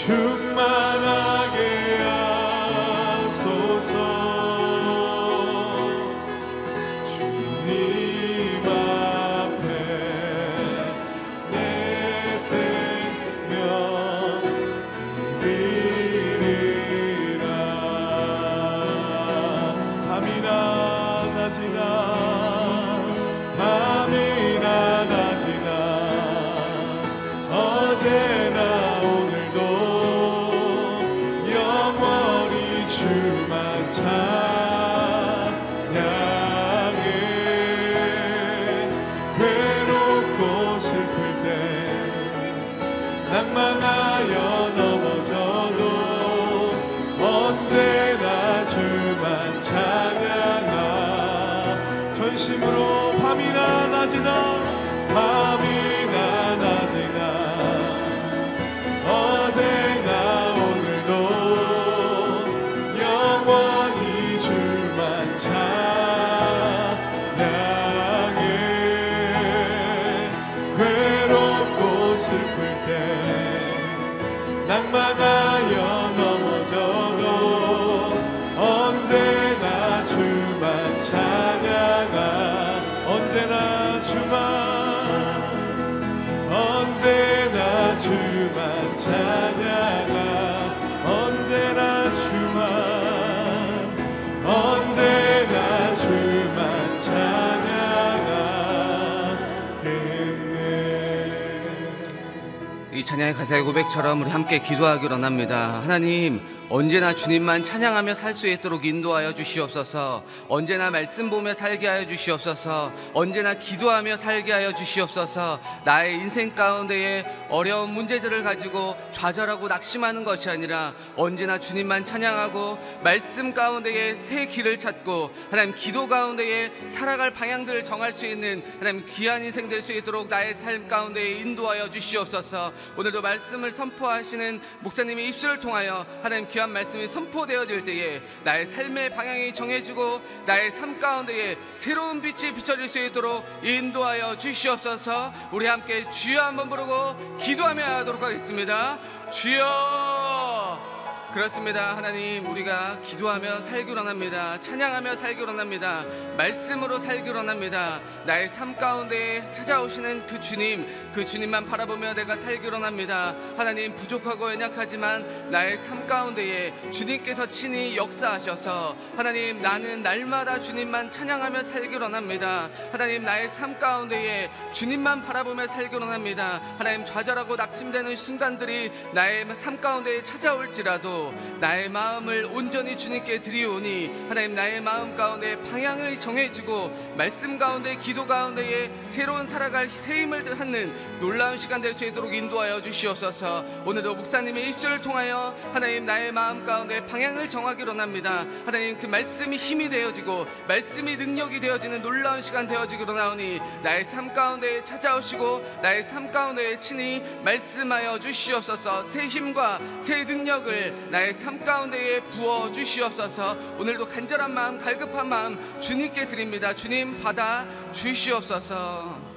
충만하 찬양의 가사의 고백처럼 우리 함께 기도하기로 합니다. 하나님, 언제나 주님만 찬양하며 살 수 있도록 인도하여 주시옵소서. 언제나 말씀 보며 살게 하여 주시옵소서. 언제나 기도하며 살게 하여 주시옵소서. 나의 인생 가운데에 어려운 문제들을 가지고 좌절하고 낙심하는 것이 아니라 언제나 주님만 찬양하고 말씀 가운데에 새 길을 찾고 하나님 기도 가운데에 살아갈 방향들을 정할 수 있는 하나님 귀한 인생 될 수 있도록 나의 삶 가운데에 인도하여 주시옵소서. 오늘도 말씀을 선포하시는 목사님의 입술을 통하여 하나님 귀한 말씀이 선포되어질 때에 나의 삶의 방향이 정해지고 나의 삶 가운데에 새로운 빛이 비춰질 수 있도록 인도하여 주시옵소서. 우리 함께 주여 한번 부르고 기도하며 하도록 하겠습니다. 주여 그렇습니다. 하나님, 우리가 기도하며 살기로 합니다. 찬양하며 살기로 합니다. 말씀으로 살기로 합니다. 나의 삶 가운데 찾아오시는 그 주님, 그 주님만 바라보며 내가 살기로 합니다. 하나님, 부족하고 연약하지만 나의 삶 가운데에 주님께서 친히 역사하셔서 하나님, 나는 날마다 주님만 찬양하며 살기로 합니다. 하나님, 나의 삶 가운데에 주님만 바라보며 살기로 합니다. 하나님, 좌절하고 낙심되는 순간들이 나의 삶 가운데에 찾아올지라도 나의 마음을 온전히 주님께 드리오니 하나님 나의 마음 가운데 방향을 정해지고 말씀 가운데 기도 가운데에 새로운 살아갈 새 힘을 갖는 놀라운 시간 될 수 있도록 인도하여 주시옵소서. 오늘도 목사님의 입술을 통하여 하나님 나의 마음 가운데 방향을 정하기로 합니다. 하나님 그 말씀이 힘이 되어지고 말씀이 능력이 되어지는 놀라운 시간 되어지기로 나오니 나의 삶 가운데 찾아오시고 나의 삶 가운데 친히 말씀하여 주시옵소서. 새 힘과 새 능력을 나의 삶 가운데에 부어 주시옵소서 오늘도 간절한 마음 갈급한 마음 주님께 드립니다 주님 받아 주시옵소서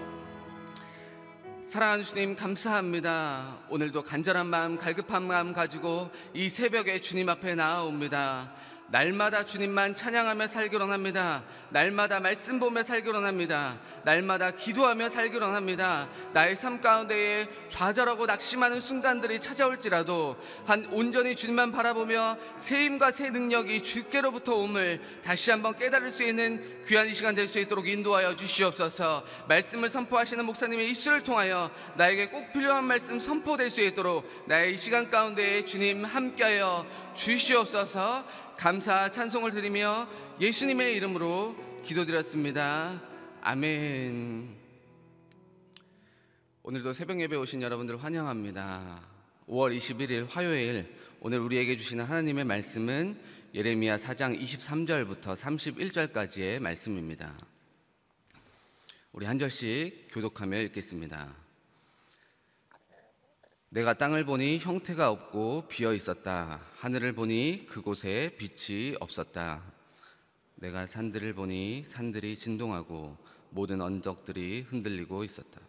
사랑하는 주님 감사합니다. 오늘도 간절한 마음, 갈급한 마음 가지고 이 새벽에 주님 앞에 나아옵니다. 날마다 주님만 찬양하며 살기로 합니다. 날마다 말씀 보며 살기로 합니다. 날마다 기도하며 살기로 합니다. 나의 삶 가운데에 좌절하고 낙심하는 순간들이 찾아올지라도 한 온전히 주님만 바라보며 새 힘과 새 능력이 주께로부터 옴을 다시 한번 깨달을 수 있는 귀한 이 시간 될 수 있도록 인도하여 주시옵소서. 말씀을 선포하시는 목사님의 입술을 통하여 나에게 꼭 필요한 말씀 선포될 수 있도록 나의 이 시간 가운데에 주님 함께하여 주시옵소서. 감사 찬송을 드리며 예수님의 이름으로 기도드렸습니다. 아멘. 오늘도 새벽 예배 오신 여러분들 환영합니다. 5월 21일 화요일 오늘 우리에게 주시는 하나님의 말씀은 예레미야 4장 23절부터 31절까지의 말씀입니다. 우리 한 절씩 교독하며 읽겠습니다. 내가 땅을 보니 형태가 없고 비어 있었다. 하늘을 보니 그곳에 빛이 없었다. 내가 산들을 보니 산들이 진동하고 모든 언덕들이 흔들리고 있었다.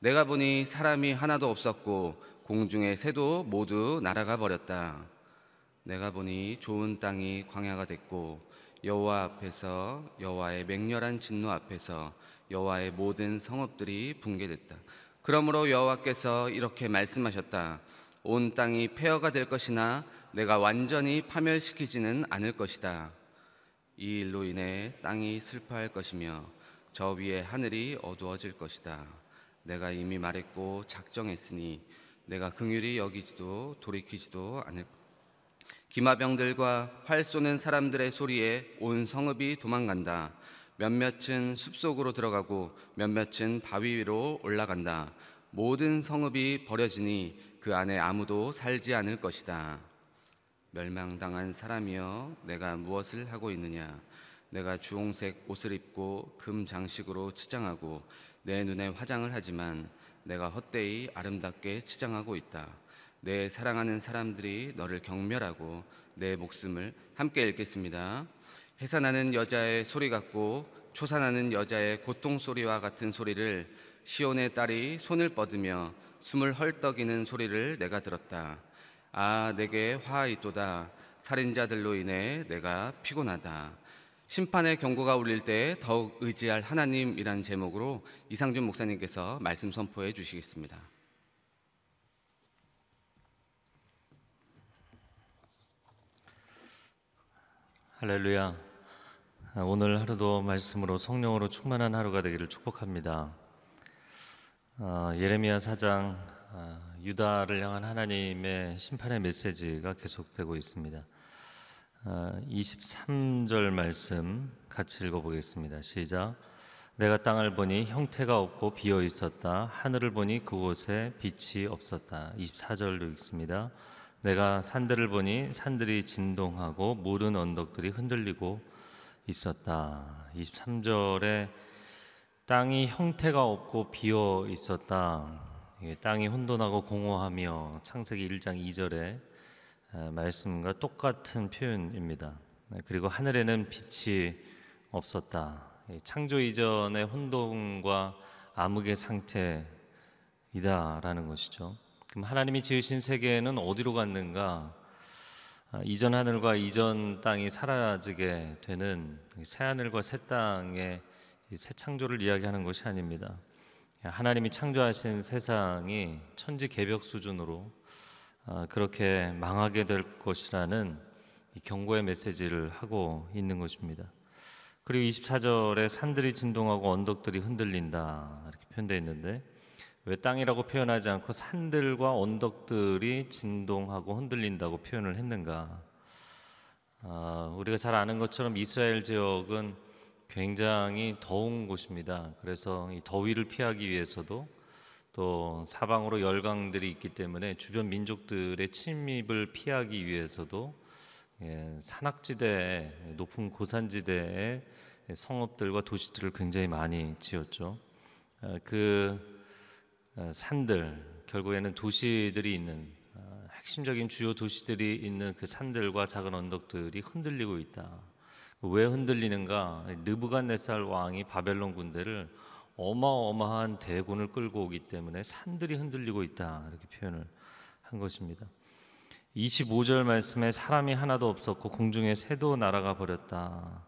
내가 보니 사람이 하나도 없었고 공중의 새도 모두 날아가 버렸다. 내가 보니 좋은 땅이 광야가 됐고 여호와 앞에서 여호와의 맹렬한 진노 앞에서 여호와의 모든 성읍들이 붕괴됐다. 그러므로 여호와께서 이렇게 말씀하셨다. 온 땅이 폐허가 될 것이나 내가 완전히 파멸시키지는 않을 것이다. 이 일로 인해 땅이 슬퍼할 것이며 저 위에 하늘이 어두워질 것이다. 내가 이미 말했고 작정했으니 내가 긍휼히 여기지도 돌이키지도 않을 기마병들과 활 쏘는 사람들의 소리에 온 성읍이 도망간다. 몇몇은 숲속으로 들어가고 몇몇은 바위 위로 올라간다. 모든 성읍이 버려지니 그 안에 아무도 살지 않을 것이다. 멸망당한 사람이여 내가 무엇을 하고 있느냐 내가 주홍색 옷을 입고 금 장식으로 치장하고 내 눈에 화장을 하지만 내가 헛되이 아름답게 치장하고 있다. 내 사랑하는 사람들이 너를 경멸하고 내 목숨을 함께 읽겠습니다. 해산하는 여자의 소리 같고 초산하는 여자의 고통 소리와 같은 소리를 시온의 딸이 손을 뻗으며 숨을 헐떡이는 소리를 내가 들었다. 아, 내게 화 있도다. 살인자들로 인해 내가 피곤하다. 심판의 경고가 울릴 때 더욱 의지할 하나님이란 제목으로 이상준 목사님께서 말씀 선포해 주시겠습니다. 할렐루야. 오늘 하루도 말씀으로 성령으로 충만한 하루가 되기를 축복합니다. 어, 예레미야 4장 어, 유다를 향한 하나님의 심판의 메시지가 계속되고 있습니다. 어, 23절 말씀 같이 읽어보겠습니다. 시작. 내가 땅을 보니 형태가 없고 비어 있었다. 하늘을 보니 그곳에 빛이 없었다. 24절도 읽습니다. 내가 산들을 보니 산들이 진동하고 모든 언덕들이 흔들리고 있었다. 23절에 땅이 형태가 없고 비어 있었다. 땅이 혼돈하고 공허하며 창세기 1장 2절의 말씀과 똑같은 표현입니다. 그리고 하늘에는 빛이 없었다. 창조 이전의 혼돈과 암흑의 상태이다라는 것이죠. 그럼 하나님이 지으신 세계는 어디로 갔는가? 아, 이전 하늘과 이전 땅이 사라지게 되는 새 하늘과 새 땅의 새 창조를 이야기하는 것이 아닙니다. 하나님이 창조하신 세상이 천지 개벽 수준으로 아, 그렇게 망하게 될 것이라는 경고의 메시지를 하고 있는 것입니다. 그리고 24절에 산들이 진동하고 언덕들이 흔들린다 이렇게 표현되어 있는데 왜 땅이라고 표현하지 않고 산들과 언덕들이 진동하고 흔들린다고 표현을 했는가? 아, 우리가 잘 아는 것처럼 이스라엘 지역은 굉장히 더운 곳입니다. 그래서 이 더위를 피하기 위해서도 또 사방으로 열강들이 있기 때문에 주변 민족들의 침입을 피하기 위해서도 예, 산악지대, 높은 고산지대에 성읍들과 도시들을 굉장히 많이 지었죠. 아, 그 어, 산들 결국에는 도시들이 있는 어, 핵심적인 주요 도시들이 있는 그 산들과 작은 언덕들이 흔들리고 있다. 왜 흔들리는가? 느부갓네살 왕이 바벨론 군대를 어마어마한 대군을 끌고 오기 때문에 산들이 흔들리고 있다 이렇게 표현을 한 것입니다. 25절 말씀에 사람이 하나도 없었고 공중에 새도 날아가 버렸다.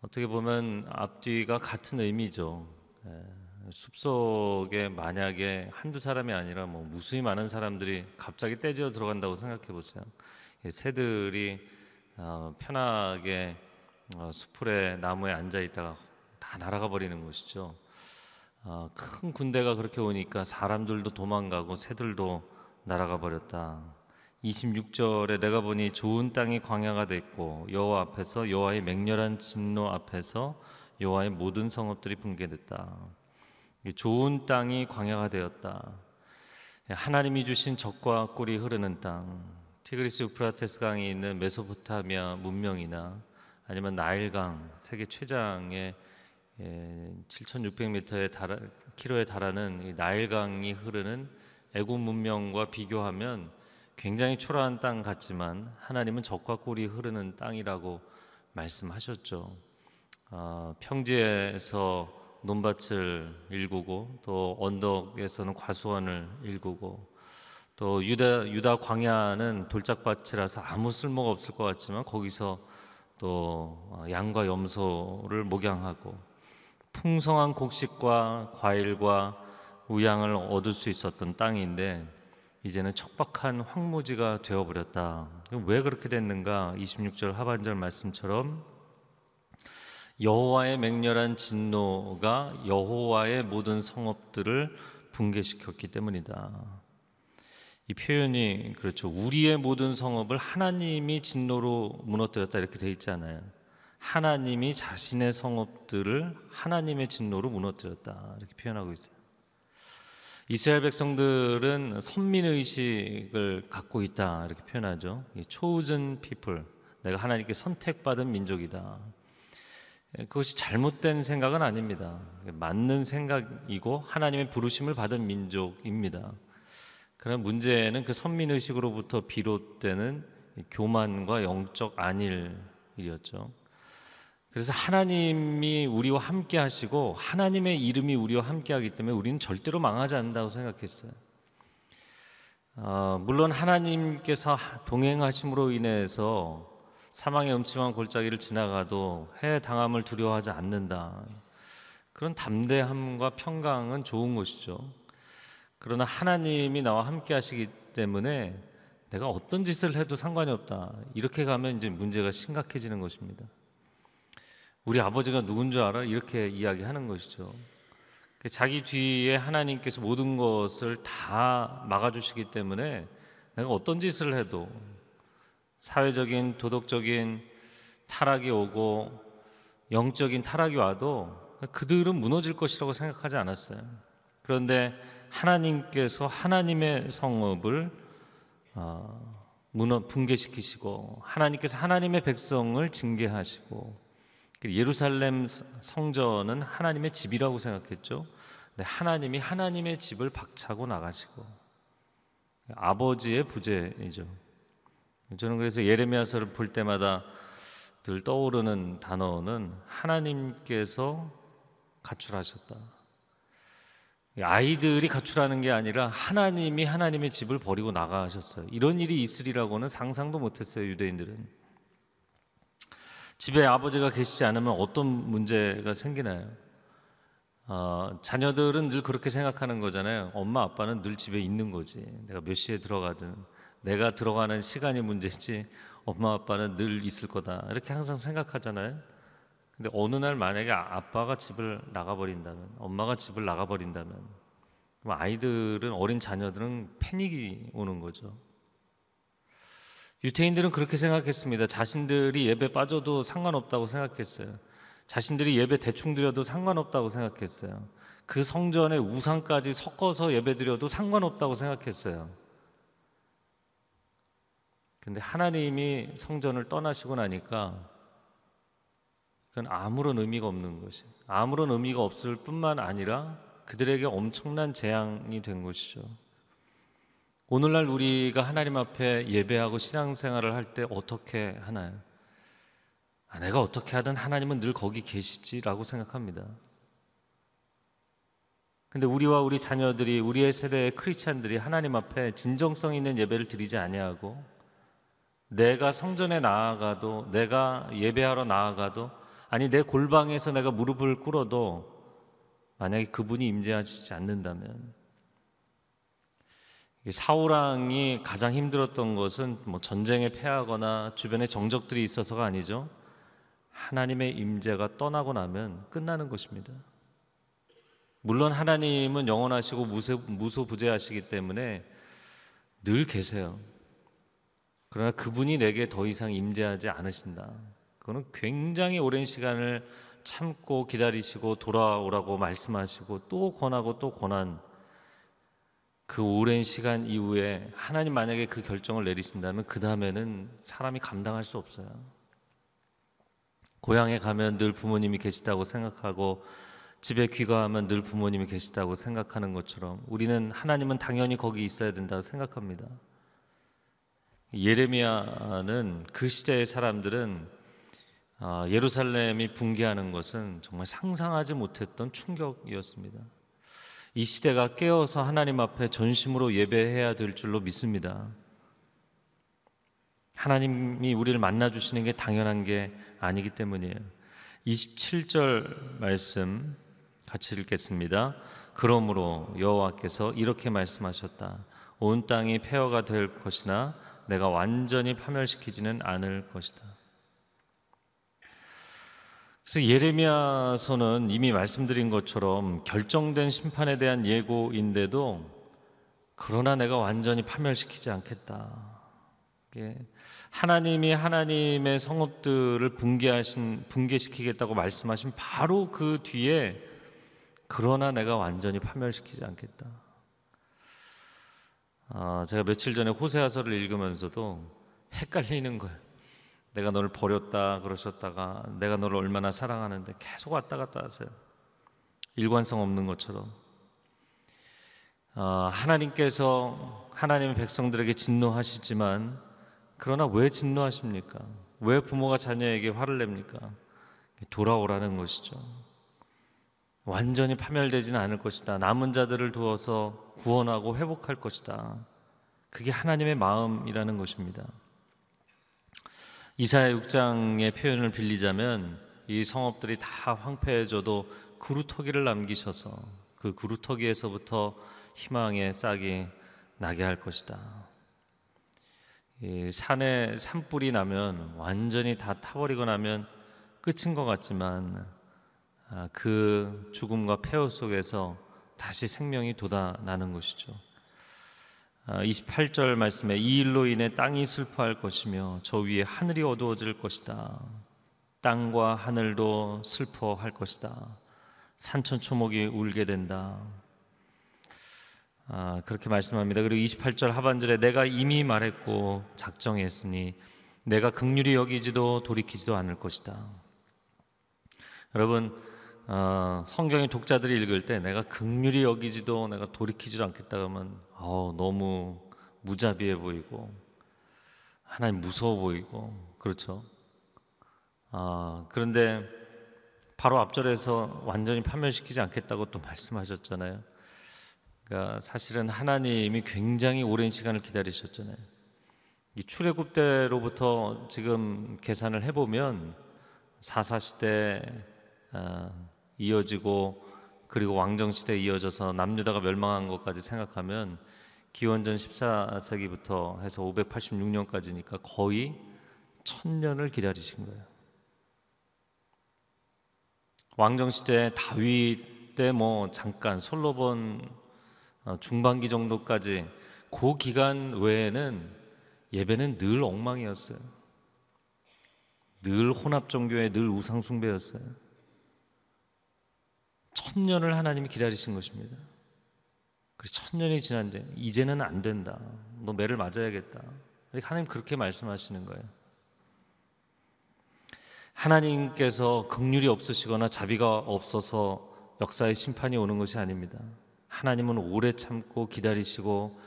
어떻게 보면 앞뒤가 같은 의미죠. 예, 숲속에 만약에 한두 사람이 아니라 뭐 무수히 많은 사람들이 갑자기 떼지어 들어간다고 생각해 보세요. 예, 새들이 어, 편하게 어, 수풀에 나무에 앉아 있다가 다 날아가 버리는 것이죠. 어, 큰 군대가 그렇게 오니까 사람들도 도망가고 새들도 날아가 버렸다. 26절에 내가 보니 좋은 땅이 광야가 됐고 여호와 앞에서 여호와의 맹렬한 진노 앞에서 여호와의 모든 성읍들이 붕괴됐다. 좋은 땅이 광야가 되었다. 하나님이 주신 적과 꿀이 흐르는 땅, 티그리스 유프라테스 강이 있는 메소포타미아 문명이나 아니면 나일강 세계 최장의 7,600m의 달하, 키로에 달하는 이 나일강이 흐르는 애굽 문명과 비교하면 굉장히 초라한 땅 같지만 하나님은 적과 꿀이 흐르는 땅이라고 말씀하셨죠. 어, 평지에서 논밭을 일구고 또 언덕에서는 과수원을 일구고 또 유다 유다 광야는 돌짝밭이라서 아무 쓸모가 없을 것 같지만 거기서 또 양과 염소를 목양하고 풍성한 곡식과 과일과 우양을 얻을 수 있었던 땅인데 이제는 척박한 황무지가 되어 버렸다. 왜 그렇게 됐는가? 26절 하반절 말씀처럼 여호와의 맹렬한 진노가 여호와의 모든 성읍들을 붕괴시켰기 때문이다. 이 표현이 그렇죠. 우리의 모든 성읍을 하나님이 진노로 무너뜨렸다 이렇게 돼 있잖아요. 하나님이 자신의 성읍들을 하나님의 진노로 무너뜨렸다 이렇게 표현하고 있어요. 이스라엘 백성들은 선민 의식을 갖고 있다 이렇게 표현하죠. chosen people, 내가 하나님께 선택받은 민족이다. 그것이 잘못된 생각은 아닙니다. 맞는 생각이고 하나님의 부르심을 받은 민족입니다. 그런 문제는 그 선민 의식으로부터 비롯되는 교만과 영적 안일이었죠. 그래서 하나님이 우리와 함께 하시고 하나님의 이름이 우리와 함께 하기 때문에 우리는 절대로 망하지 않는다고 생각했어요. 어, 물론 하나님께서 동행하심으로 인해서 사망의 음침한 골짜기를 지나가도 해 당함을 두려워하지 않는다. 그런 담대함과 평강은 좋은 것이죠. 그러나 하나님이 나와 함께 하시기 때문에 내가 어떤 짓을 해도 상관이 없다. 이렇게 가면 이제 문제가 심각해지는 것입니다. 우리 아버지가 누군 줄 알아? 이렇게 이야기하는 것이죠. 그 자기 뒤에 하나님께서 모든 것을 다 막아주시기 때문에 내가 어떤 짓을 해도 사회적인 도덕적인 타락이 오고 영적인 타락이 와도 그들은 무너질 것이라고 생각하지 않았어요. 그런데 하나님께서 하나님의 성읍을 어, 무너 붕괴시키시고 하나님께서 하나님의 백성을 징계하시고 예루살렘 성전은 하나님의 집이라고 생각했죠. 근데 하나님이 하나님의 집을 박차고 나가시고 아버지의 부재이죠. 저는 그래서 예레미야서를 볼 때마다 늘 떠오르는 단어는 하나님께서 가출하셨다. 아이들이 가출하는 게 아니라 하나님이 하나님의 집을 버리고 나가셨어요. 이런 일이 있으리라고는 상상도 못했어요. 유대인들은. 집에 아버지가 계시지 않으면 어떤 문제가 생기나요? 어, 자녀들은 늘 그렇게 생각하는 거잖아요. 엄마 아빠는 늘 집에 있는 거지. 내가 몇 시에 들어가든 내가 들어가는 시간이 문제지 엄마 아빠는 늘 있을 거다. 이렇게 항상 생각하잖아요. 근데 어느 날 만약에 아빠가 집을 나가버린다면, 엄마가 집을 나가버린다면, 그럼 아이들은 어린 자녀들은 패닉이 오는 거죠. 유태인들은 그렇게 생각했습니다. 자신들이 예배 빠져도 상관없다고 생각했어요. 자신들이 예배 대충 드려도 상관없다고 생각했어요. 그 성전에 우상까지 섞어서 예배 드려도 상관없다고 생각했어요. 근데 하나님이 성전을 떠나시고 나니까 그건 아무런 의미가 없는 것이 아무런 의미가 없을 뿐만 아니라 그들에게 엄청난 재앙이 된 것이죠. 오늘날 우리가 하나님 앞에 예배하고 신앙생활을 할 때 어떻게 하나요? 아, 내가 어떻게 하든 하나님은 늘 거기 계시지라고 생각합니다. 근데 우리와 우리 자녀들이 우리의 세대의 크리스찬들이 하나님 앞에 진정성 있는 예배를 드리지 아니하고 내가 성전에 나아가도 내가 예배하러 나아가도 아니 내 골방에서 내가 무릎을 꿇어도 만약에 그분이 임재하시지 않는다면 사우랑이 가장 힘들었던 것은 뭐 전쟁에 패하거나 주변에 정적들이 있어서가 아니죠. 하나님의 임재가 떠나고 나면 끝나는 것입니다. 물론 하나님은 영원하시고 무소, 무소부재하시기 때문에 늘 계세요. 그러나 그분이 내게 더 이상 임재하지 않으신다. 그거는 굉장히 오랜 시간을 참고 기다리시고 돌아오라고 말씀하시고 또 권하고 또 권한 그 오랜 시간 이후에 하나님 만약에 그 결정을 내리신다면 그 다음에는 사람이 감당할 수 없어요. 고향에 가면 늘 부모님이 계시다고 생각하고 집에 귀가하면 늘 부모님이 계시다고 생각하는 것처럼 우리는 하나님은 당연히 거기 있어야 된다고 생각합니다. 예레미야는 그 시대의 사람들은 아, 예루살렘이 붕괴하는 것은 정말 상상하지 못했던 충격이었습니다. 이 시대가 깨어서 하나님 앞에 전심으로 예배해야 될 줄로 믿습니다. 하나님이 우리를 만나 주시는 게 당연한 게 아니기 때문이에요. 27절 말씀 같이 읽겠습니다. 그러므로 여호와께서 이렇게 말씀하셨다. 온 땅이 폐허가 될 것이나 내가 완전히 파멸시키지는 않을 것이다. 그래서 예레미야서는 이미 말씀드린 것처럼 결정된 심판에 대한 예고인데도 그러나 내가 완전히 파멸시키지 않겠다. 하나님이 하나님의 성읍들을 붕괴하신 붕괴시키겠다고 말씀하신 바로 그 뒤에 그러나 내가 완전히 파멸시키지 않겠다. 아, 제가 며칠 전에 호세아서를 읽으면서도 헷갈리는 거예요. 내가 너를 버렸다 그러셨다가 내가 너를 얼마나 사랑하는데 계속 왔다 갔다 하세요. 일관성 없는 것처럼. 아, 하나님께서 하나님의 백성들에게 진노하시지만 그러나 왜 진노하십니까? 왜 부모가 자녀에게 화를 냅니까? 돌아오라는 것이죠. 완전히 파멸되지는 않을 것이다. 남은 자들을 두어서 구원하고 회복할 것이다. 그게 하나님의 마음이라는 것입니다. 이사야 6장의 표현을 빌리자면 이 성읍들이 다 황폐해져도 그루터기를 남기셔서 그 그루터기에서부터 희망의 싹이 나게 할 것이다. 산에 산불이 나면 완전히 다 타버리고 나면 끝인 것 같지만 아, 그 죽음과 폐허 속에서 다시 생명이 돋아나는 것이죠. 28절 아, 말씀에 이 일로 인해 땅이 슬퍼할 것이며 저 위에 하늘이 어두워질 것이다. 땅과 하늘도 슬퍼할 것이다. 산천 초목이 울게 된다. 아, 그렇게 말씀합니다. 그리고 28절 하반절에 내가 이미 말했고 작정했으니 내가 극률이 여기지도 돌이키지도 않을 것이다. 여러분 어, 성경의 독자들이 읽을 때 내가 극률이 여기지도 내가 돌이키지도 않겠다 그러면 어, 너무 무자비해 보이고 하나님 무서워 보이고 그렇죠. 아, 그런데 바로 앞절에서 완전히 파멸시키지 않겠다고 또 말씀하셨잖아요. 그러니까 사실은 하나님이 굉장히 오랜 시간을 기다리셨잖아요. 이 출애굽 때로부터 지금 계산을 해보면 사사 시대 아, 이어지고 그리고 왕정 시대에 이어져서 남유다가 멸망한 것까지 생각하면 기원전 14세기부터 해서 586년까지니까 거의 천년을 기다리신 거예요. 왕정 시대 다윗 때 뭐 잠깐 솔로몬 어, 중반기 정도까지 그 기간 외에는 예배는 늘 엉망이었어요. 늘 혼합 종교에 늘 우상 숭배였어요. 천년을 하나님이 기다리신 것입니다. 그래서 천년이 지난데 이제는 안 된다. 너 매를 맞아야겠다. 하나님 그렇게 말씀하시는 거예요. 하나님께서 극률이 없으시거나 자비가 없어서 역사의 심판이 오는 것이 아닙니다. 하나님은 오래 참고 기다리시고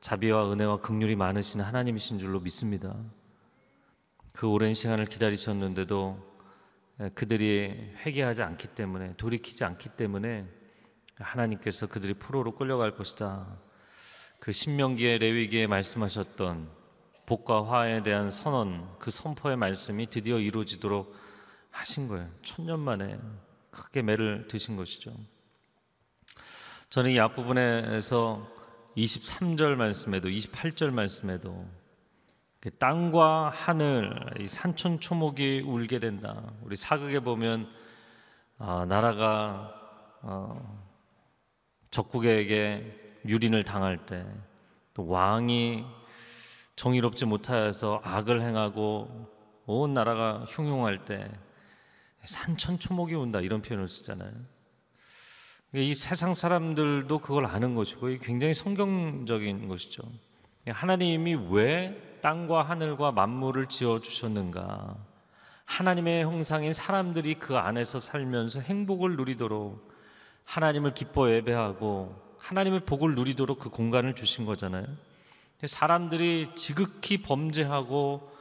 자비와 은혜와 극률이 많으신 하나님이신 줄로 믿습니다. 그 오랜 시간을 기다리셨는데도 예, 그들이 회개하지 않기 때문에 돌이키지 않기 때문에 하나님께서 그들이 포로로 끌려갈 것이다. 그 신명기에 레위기에 말씀하셨던 복과 화에 대한 선언, 그 선포의 말씀이 드디어 이루어지도록 하신 거예요. 천년 만에 크게 매를 드신 것이죠. 저는 이 앞부분에서 23절 말씀에도 28절 말씀에도 그 땅과 하늘, 이 산천 초목이 울게 된다. 우리 사극에 보면 아, 나라가 어, 적국에게 유린을 당할 때, 또 왕이 정의롭지 못하여서 악을 행하고 온 나라가 흉흉할 때 산천 초목이 온다 이런 표현을 쓰잖아요. 이 세상 사람들도 그걸 아는 것이고 굉장히 성경적인 것이죠. 하나님이 왜 땅과 하늘과 만물을 지어 주셨는가? 하나님의 형상인 사람들이 그 안에서 살면서 행복을 누리도록 하나님을 기뻐 예배하고 하나님의 복을 누리도록 그 공간을 주신 거잖아요. 사람들이 지극히 범죄하고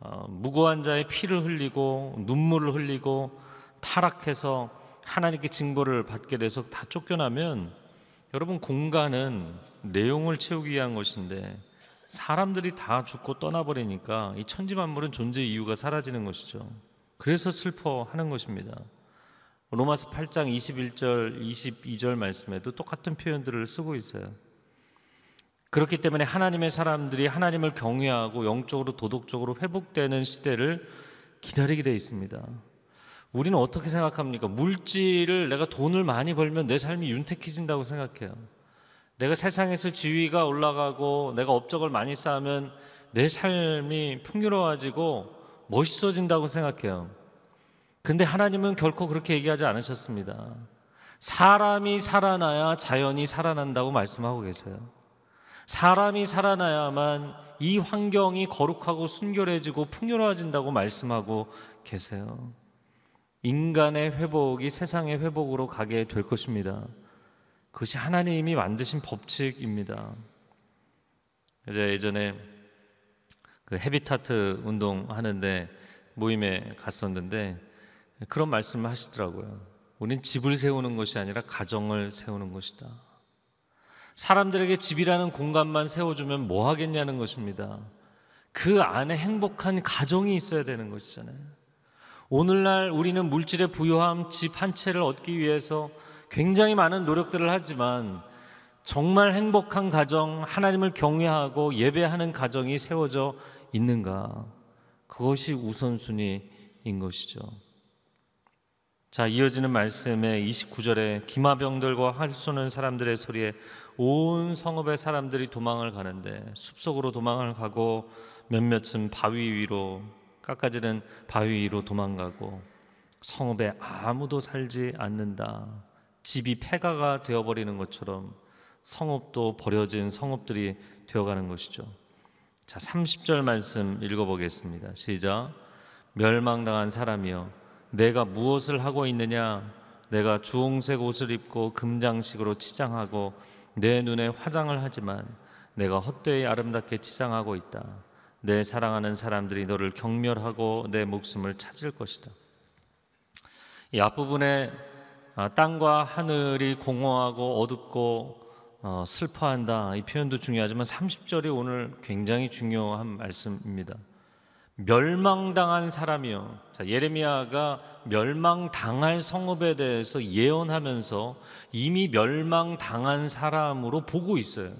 어, 무고한 자의 피를 흘리고 눈물을 흘리고 타락해서 하나님께 징벌을 받게 돼서 다 쫓겨나면 여러분 공간은 내용을 채우기 위한 것인데 사람들이 다 죽고 떠나버리니까 이 천지 만물은 존재 이유가 사라지는 것이죠. 그래서 슬퍼하는 것입니다. 로마서 8장 21절, 22절 말씀에도 똑같은 표현들을 쓰고 있어요. 그렇기 때문에 하나님의 사람들이 하나님을 경외하고 영적으로 도덕적으로 회복되는 시대를 기다리게 되어 있습니다. 우리는 어떻게 생각합니까? 물질을 내가 돈을 많이 벌면 내 삶이 윤택해진다고 생각해요. 내가 세상에서 지위가 올라가고 내가 업적을 많이 쌓으면 내 삶이 풍요로워지고 멋있어진다고 생각해요. 근데 하나님은 결코 그렇게 얘기하지 않으셨습니다. 사람이 살아나야 자연이 살아난다고 말씀하고 계세요. 사람이 살아나야만 이 환경이 거룩하고 순결해지고 풍요로워진다고 말씀하고 계세요. 인간의 회복이 세상의 회복으로 가게 될 것입니다. 그것이 하나님이 만드신 법칙입니다. 이제 예전에 그 헤비타트 운동 하는데 모임에 갔었는데 그런 말씀을 하시더라고요. 우린 집을 세우는 것이 아니라 가정을 세우는 것이다. 사람들에게 집이라는 공간만 세워주면 뭐 하겠냐는 것입니다. 그 안에 행복한 가정이 있어야 되는 것이잖아요. 오늘날 우리는 물질의 부요함, 집 한 채를 얻기 위해서 굉장히 많은 노력들을 하지만 정말 행복한 가정, 하나님을 경외하고 예배하는 가정이 세워져 있는가? 그것이 우선순위인 것이죠. 자, 이어지는 말씀에 29절에 기마병들과 활 쏘는 사람들의 소리에 온 성읍의 사람들이 도망을 가는데 숲속으로 도망을 가고 몇몇은 바위 위로 깎아지는 바위 위로 도망가고 성읍에 아무도 살지 않는다. 집이 폐가가 되어버리는 것처럼 성읍도 버려진 성읍들이 되어가는 것이죠. 자, 30절 말씀 읽어보겠습니다. 시작. 멸망당한 사람이여 내가 무엇을 하고 있느냐? 내가 주홍색 옷을 입고 금장식으로 치장하고 내 눈에 화장을 하지만 내가 헛되이 아름답게 치장하고 있다. 내 사랑하는 사람들이 너를 경멸하고 내 목숨을 찾을 것이다. 이 앞부분에 아, 땅과 하늘이 공허하고 어둡고 어, 슬퍼한다 이 표현도 중요하지만 30절이 오늘 굉장히 중요한 말씀입니다. 멸망당한 사람이요. 자, 예레미야가 멸망당할 성읍에 대해서 예언하면서 이미 멸망당한 사람으로 보고 있어요.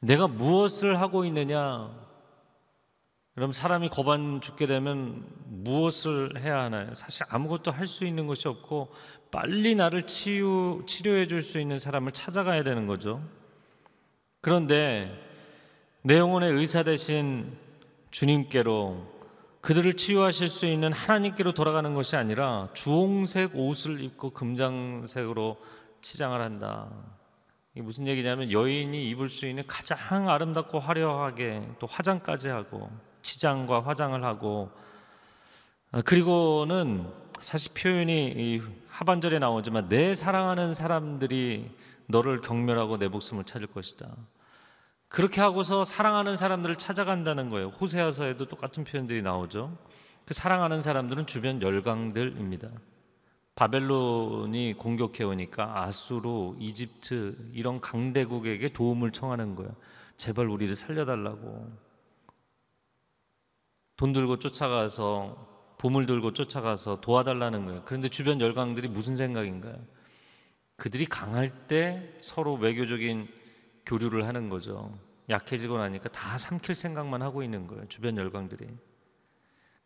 내가 무엇을 하고 있느냐? 그럼 사람이 거반 죽게 되면 무엇을 해야 하나요? 사실 아무것도 할 수 있는 것이 없고 빨리 나를 치유, 치료해 줄 수 있는 사람을 찾아가야 되는 거죠. 그런데 내 영혼의 의사 대신 주님께로 그들을 치유하실 수 있는 하나님께로 돌아가는 것이 아니라 주홍색 옷을 입고 금장색으로 치장을 한다. 이게 무슨 얘기냐면 여인이 입을 수 있는 가장 아름답고 화려하게 또 화장까지 하고 치장과 화장을 하고 아, 그리고는 사실 표현이 하반절에 나오지만 내 사랑하는 사람들이 너를 경멸하고 내 목숨을 찾을 것이다. 그렇게 하고서 사랑하는 사람들을 찾아간다는 거예요. 호세아서에도 똑같은 표현들이 나오죠. 그 사랑하는 사람들은 주변 열강들입니다. 바벨론이 공격해 오니까 아수르, 이집트 이런 강대국에게 도움을 청하는 거예요. 제발 우리를 살려달라고. 돈 들고 쫓아가서 보물 들고 쫓아가서 도와달라는 거예요. 그런데 주변 열강들이 무슨 생각인가요? 그들이 강할 때 서로 외교적인 교류를 하는 거죠. 약해지고 나니까 다 삼킬 생각만 하고 있는 거예요. 주변 열강들이.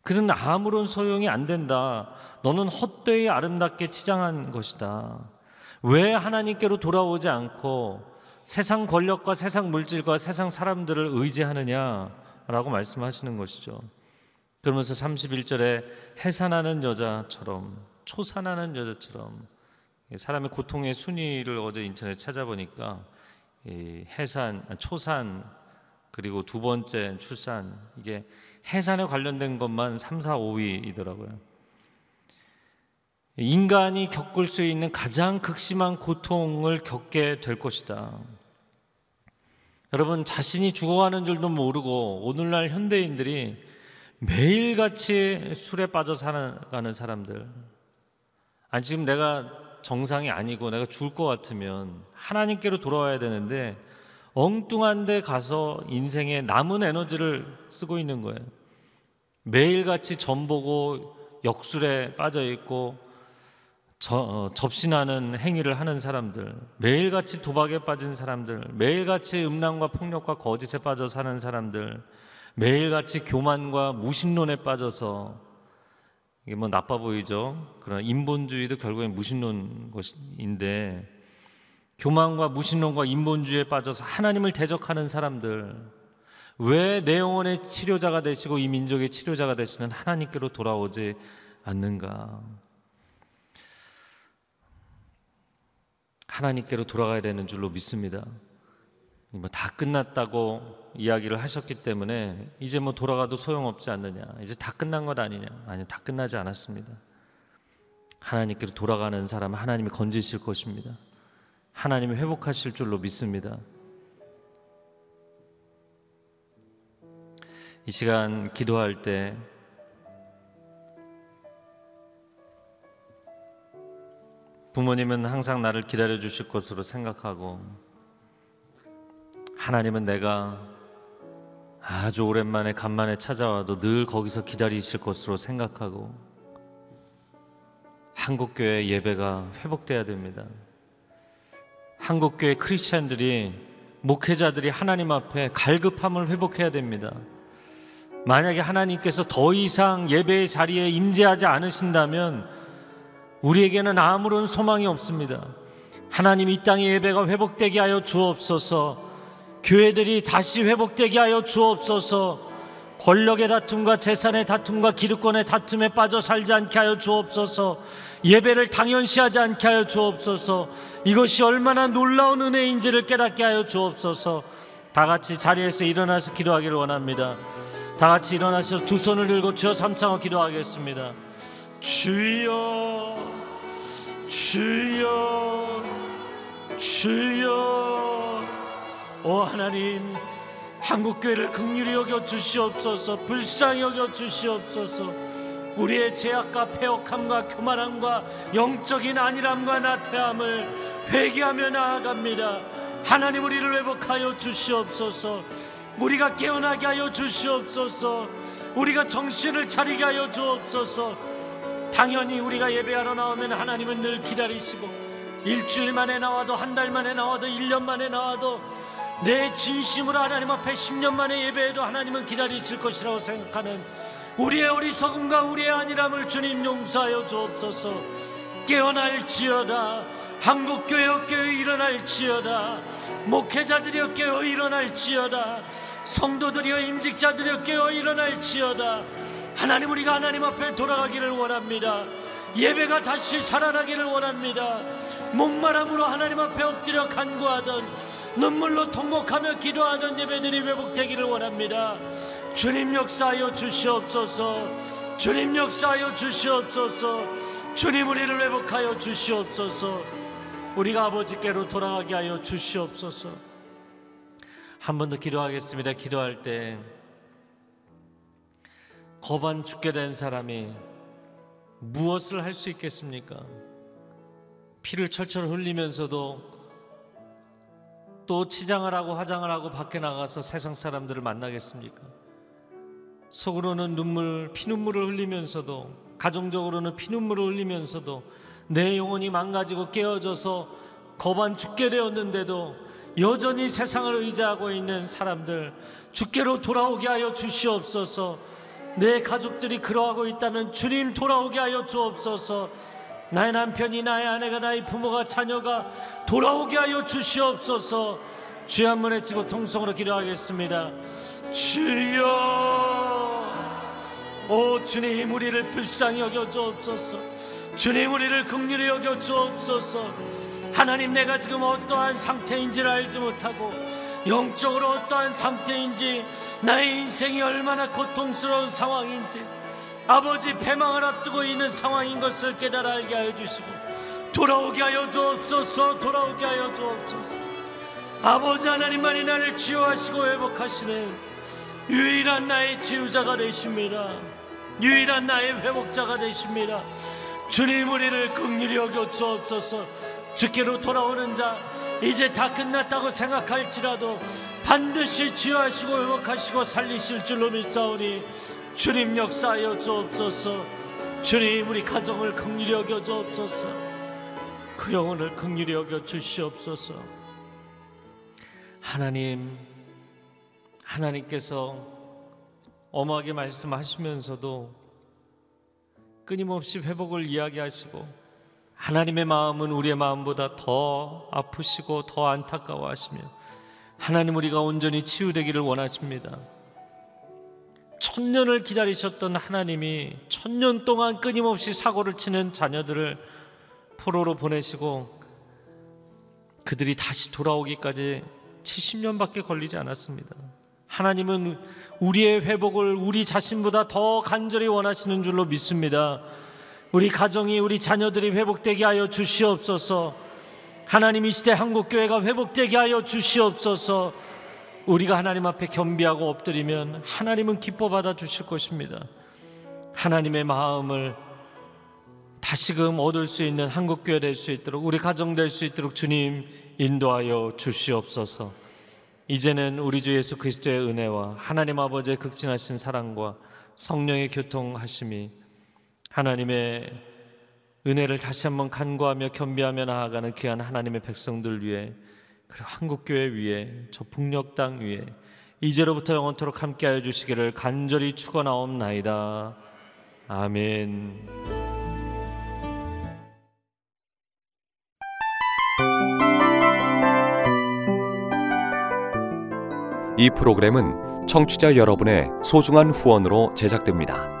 그는 아무런 소용이 안 된다. 너는 헛되이 아름답게 치장한 것이다. 왜 하나님께로 돌아오지 않고 세상 권력과 세상 물질과 세상 사람들을 의지하느냐라고 말씀하시는 것이죠. 그러면서 31절에 해산하는 여자처럼 초산하는 여자처럼 사람의 고통의 순위를 어제 인터넷 찾아보니까 해산, 초산 그리고 두 번째 출산 이게 해산에 관련된 것만 3, 4, 5위이더라고요. 인간이 겪을 수 있는 가장 극심한 고통을 겪게 될 것이다. 여러분 자신이 죽어가는 줄도 모르고 오늘날 현대인들이 매일같이 술에 빠져 살아가는 사람들. 아니 지금 내가 정상이 아니고 내가 죽을 것 같으면 하나님께로 돌아와야 되는데 엉뚱한 데 가서 인생의 남은 에너지를 쓰고 있는 거예요. 매일같이 전보고 역술에 빠져 있고 저, 어, 접신하는 행위를 하는 사람들, 매일같이 도박에 빠진 사람들, 매일같이 음란과 폭력과 거짓에 빠져 사는 사람들, 매일같이 교만과 무신론에 빠져서 이게 뭐 나빠 보이죠. 그러나 인본주의도 결국엔 무신론 것인데 교만과 무신론과 인본주의에 빠져서 하나님을 대적하는 사람들 왜 내 영혼의 치료자가 되시고 이 민족의 치료자가 되시는 하나님께로 돌아오지 않는가? 하나님께로 돌아가야 되는 줄로 믿습니다. 뭐다 끝났다고 이야기를 하셨기 때문에 이제 뭐 돌아가도 소용없지 않느냐. 이제 다 끝난 것 아니냐. 아니, 다 끝나지 않았습니다. 하나님께로 돌아가는 사람 하나님이 건지실 것입니다. 하나님이 회복하실 줄로 믿습니다. 이 시간 기도할 때 부모님은 항상 나를 기다려 주실 것으로 생각하고 하나님은 내가 아주 오랜만에 간만에 찾아와도 늘 거기서 기다리실 것으로 생각하고 한국교회 예배가 회복돼야 됩니다. 한국교회 크리스찬들이 목회자들이 하나님 앞에 갈급함을 회복해야 됩니다. 만약에 하나님께서 더 이상 예배의 자리에 임재하지 않으신다면 우리에게는 아무런 소망이 없습니다. 하나님 이 땅의 예배가 회복되게 하여 주옵소서. 교회들이 다시 회복되게 하여 주옵소서. 권력의 다툼과 재산의 다툼과 기득권의 다툼에 빠져 살지 않게 하여 주옵소서. 예배를 당연시하지 않게 하여 주옵소서. 이것이 얼마나 놀라운 은혜인지를 깨닫게 하여 주옵소서. 다 같이 자리에서 일어나서 기도하기를 원합니다. 다 같이 일어나셔서 두 손을 들고 주여 삼창어 기도하겠습니다. 주여, 주여, 주여, 오 하나님, 한국 교회를 극률히 여겨 주시옵소서, 불쌍히 여겨 주시옵소서. 우리의 죄악과 폐역함과 교만함과 영적인 안일함과 나태함을 회개하며 나아갑니다. 하나님 우리를 회복하여 주시옵소서. 우리가 깨어나게 하여 주시옵소서. 우리가 정신을 차리게 하여 주옵소서. 당연히 우리가 예배하러 나오면 하나님은 늘 기다리시고 일주일 만에 나와도 한 달 만에 나와도 일 년 만에 나와도 내 진심으로 하나님 앞에 10년 만에 예배해도 하나님은 기다리실 것이라고 생각하는 우리의 어리석음과 우리의 안일함을 주님 용서하여 주옵소서. 깨어날지어다. 한국교회 깨어 일어날지어다. 목회자들이여 깨어 일어날지어다. 성도들이여 임직자들이여 깨어 일어날지어다. 하나님 우리가 하나님 앞에 돌아가기를 원합니다. 예배가 다시 살아나기를 원합니다. 목마름으로 하나님 앞에 엎드려 간구하던 눈물로 통곡하며 기도하던 예배들이 회복되기를 원합니다. 주님 역사하여 주시옵소서. 주님 역사하여 주시옵소서. 주님 우리를 회복하여 주시옵소서. 우리가 아버지께로 돌아가게 하여 주시옵소서. 한 번 더 기도하겠습니다. 기도할 때 거반 죽게 된 사람이 무엇을 할 수 있겠습니까? 피를 철철 흘리면서도 또 치장을 하고 화장을 하고 밖에 나가서 세상 사람들을 만나겠습니까? 속으로는 눈물, 피눈물을 흘리면서도 가정적으로는 피눈물을 흘리면서도 내 영혼이 망가지고 깨어져서 거반 죽게 되었는데도 여전히 세상을 의지하고 있는 사람들 주께로 돌아오게 하여 주시옵소서 내 가족들이 그러하고 있다면 주님 돌아오게 하여 주옵소서 나의 남편이 나의 아내가 나의 부모가 자녀가 돌아오게 하여 주시옵소서. 주의 한번 외치고 통성으로 기도하겠습니다. 주여 오 주님 우리를 불쌍히 여겨 주옵소서. 주님 우리를 긍휼히 여겨 주옵소서. 하나님 내가 지금 어떠한 상태인지를 알지 못하고 영적으로 어떠한 상태인지 나의 인생이 얼마나 고통스러운 상황인지 아버지 패망을 앞두고 있는 상황인 것을 깨달아 알게 하여 주시고 돌아오게 하여 주옵소서 돌아오게 하여 주옵소서. 아버지 하나님만이 나를 치유하시고 회복하시는 유일한 나의 치유자가 되십니다. 유일한 나의 회복자가 되십니다. 주님 우리를 긍휼히 여겨 주옵소서. 주께로 돌아오는 자 이제 다 끝났다고 생각할지라도 반드시 치유하시고 회복하시고 살리실 줄로 믿사오니 주님 역사하여 주옵소서. 주님 우리 가정을 긍휼히 여겨 주옵소서. 그 영혼을 긍휼히 여겨 주시옵소서. 하나님 하나님께서 엄하게 말씀하시면서도 끊임없이 회복을 이야기하시고 하나님의 마음은 우리의 마음보다 더 아프시고 더 안타까워하시며 하나님 우리가 온전히 치유되기를 원하십니다. 천년을 기다리셨던 하나님이 천년 동안 끊임없이 사고를 치는 자녀들을 포로로 보내시고 그들이 다시 돌아오기까지 70년밖에 걸리지 않았습니다. 하나님은 우리의 회복을 우리 자신보다 더 간절히 원하시는 줄로 믿습니다. 우리 가정이 우리 자녀들이 회복되게 하여 주시옵소서. 하나님 이 시대 한국 교회가 회복되게 하여 주시옵소서. 우리가 하나님 앞에 겸비하고 엎드리면 하나님은 기뻐 받아 주실 것입니다. 하나님의 마음을 다시금 얻을 수 있는 한국 교회 될 수 있도록 우리 가정 될 수 있도록 주님 인도하여 주시옵소서. 이제는 우리 주 예수 그리스도의 은혜와 하나님 아버지의 극진하신 사랑과 성령의 교통하심이 하나님의 은혜를 다시 한번 간구하며 겸비하며 나아가는 귀한 하나님의 백성들 위해 그리고 한국 교회 위에 저 북녘 땅 위에 이제로부터 영원토록 함께하여 주시기를 간절히 축원하옵나이다. 아멘. 이 프로그램은 청취자 여러분의 소중한 후원으로 제작됩니다.